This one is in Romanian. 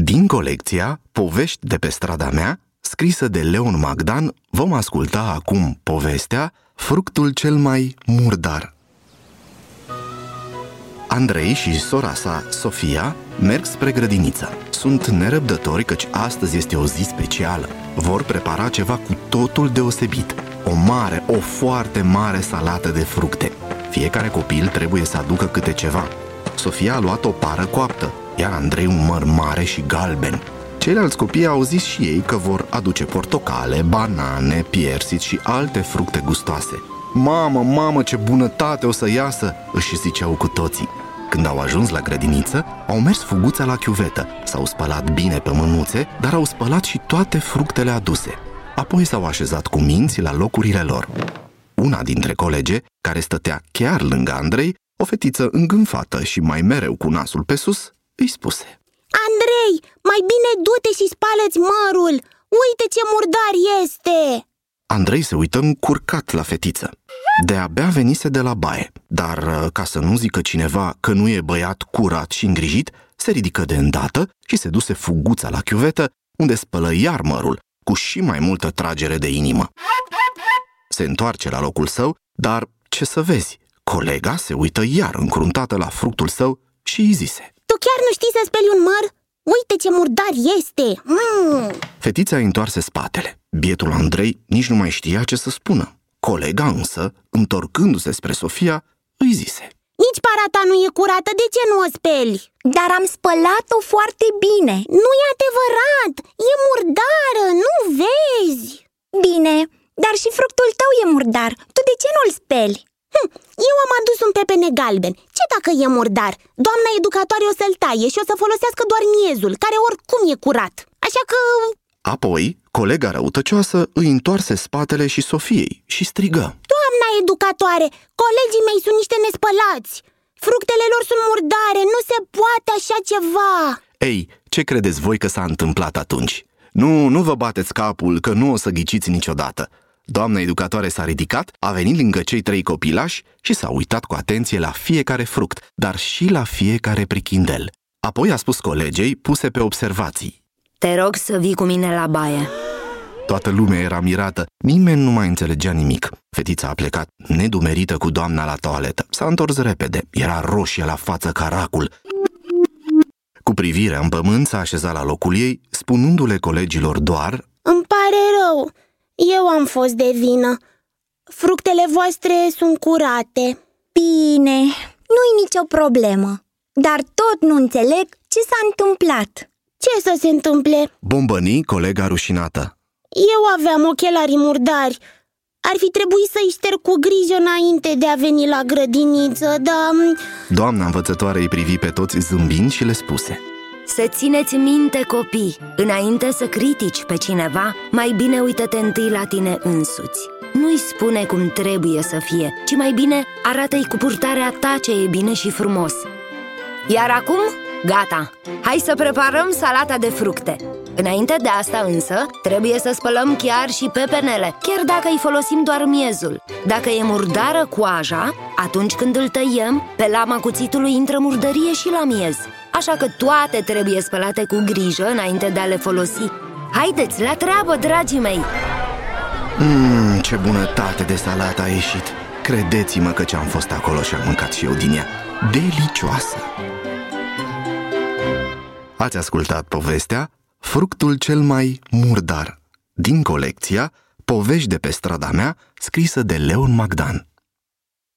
Din colecția Povești de pe strada mea, scrisă de Leon Magdan, vom asculta acum povestea Fructul cel mai murdar. Andrei și sora sa, Sofia, merg spre grădiniță. Sunt nerăbdători căci astăzi este o zi specială. Vor prepara ceva cu totul deosebit. O mare, o foarte mare salată de fructe. Fiecare copil trebuie să aducă câte ceva. Sofia a luat o pară coaptă, iar Andrei un măr mare și galben. Ceilalți copii au zis și ei că vor aduce portocale, banane, piersiți și alte fructe gustoase. Mamă, mamă, ce bunătate o să iasă, își ziceau cu toții. Când au ajuns la grădiniță, au mers fuguța la chiuvetă, s-au spălat bine pe mânuțe, dar au spălat și toate fructele aduse. Apoi s-au așezat cu minți la locurile lor. Una dintre colege, care stătea chiar lângă Andrei, o fetiță îngânfată și mai mereu cu nasul pe sus, îi spuse Andrei, mai bine du-te și spală-ți mărul! Uite ce murdar este! Andrei se uită încurcat la fetiță. De-abia venise de la baie, dar uh, ca să nu zică cineva că nu e băiat curat și îngrijit, se ridică de îndată și se duse fuguța la chiuvetă, unde spălă iar mărul, cu și mai multă tragere de inimă. Se întoarce la locul său, dar ce să vezi, colega se uită iar încruntată la fructul său și îi zise Tu chiar nu știi să speli un măr? Uite ce murdar este! Mm. Fetița îi întoarse spatele. Bietul Andrei nici nu mai știa ce să spună. Colega însă, întorcându-se spre Sofia, îi zise Nici parata nu e curată, de ce nu o speli? Dar am spălat-o foarte bine Nu e adevărat, e murdară, nu vezi? Bine, dar și fructul tău e murdar Tu de ce nu-l speli? Hm, eu am adus un pepene galben. Ce dacă e murdar? Doamna educatoare o să-l taie și o să folosească doar miezul Care oricum e curat. Așa că... Apoi, colega răutăcioasă îi întoarse spatele și Sofiei și strigă. Doamna educatoare, colegii mei sunt niște nespălați. Fructele lor sunt murdare, nu se poate așa ceva. Ei, ce credeți voi că s-a întâmplat atunci? Nu, nu vă bateți capul că nu o să ghiciți niciodată Doamna educatoare s-a ridicat, a venit lângă cei trei copilași și s-a uitat cu atenție la fiecare fruct, dar și la fiecare prichindel. Apoi a spus colegei, puse pe observații. Te rog să vii cu mine la baie. Toată lumea era mirată, nimeni nu mai înțelegea nimic. Fetița a plecat nedumerită cu doamna la toaletă. S-a întors repede, era roșie la față ca racul. Cu privirea în pământ s-a așezat la locul ei, spunându-le colegilor doar Îmi pare rău, eu am fost de vină. Fructele voastre sunt curate. Bine, nu-i nicio problemă Dar tot nu înțeleg ce s-a întâmplat. Ce să se întâmple? Bombăni colega rușinată. Eu aveam ochelarii murdari. Ar fi trebuit să-i șterg cu grijă înainte de a veni la grădiniță, dar... Doamna învățătoare îi privi pe toți zâmbind și le spuse Să țineți minte, copii, înainte să critici pe cineva, mai bine uită-te întâi la tine însuți. Nu-i spune cum trebuie să fie, ci mai bine arată-i cu purtarea ta ce e bine și frumos. Iar acum, gata! Hai să preparăm salata de fructe! Înainte de asta însă, trebuie să spălăm chiar și pepenele, chiar dacă îi folosim doar miezul. Dacă e murdară coaja, atunci când îl tăiem, pe lama cuțitului intră murdărie și la miez. Așa că toate trebuie spălate cu grijă înainte de a le folosi. Haideți, la treabă, dragii mei! Mmm, ce bunătate de salată a ieșit! Credeți-mă că ce am fost acolo și am mâncat și eu din ea. Delicioasă! Ați ascultat povestea Fructul cel mai murdar din colecția Povești de pe strada mea, scrisă de Leon Magdan.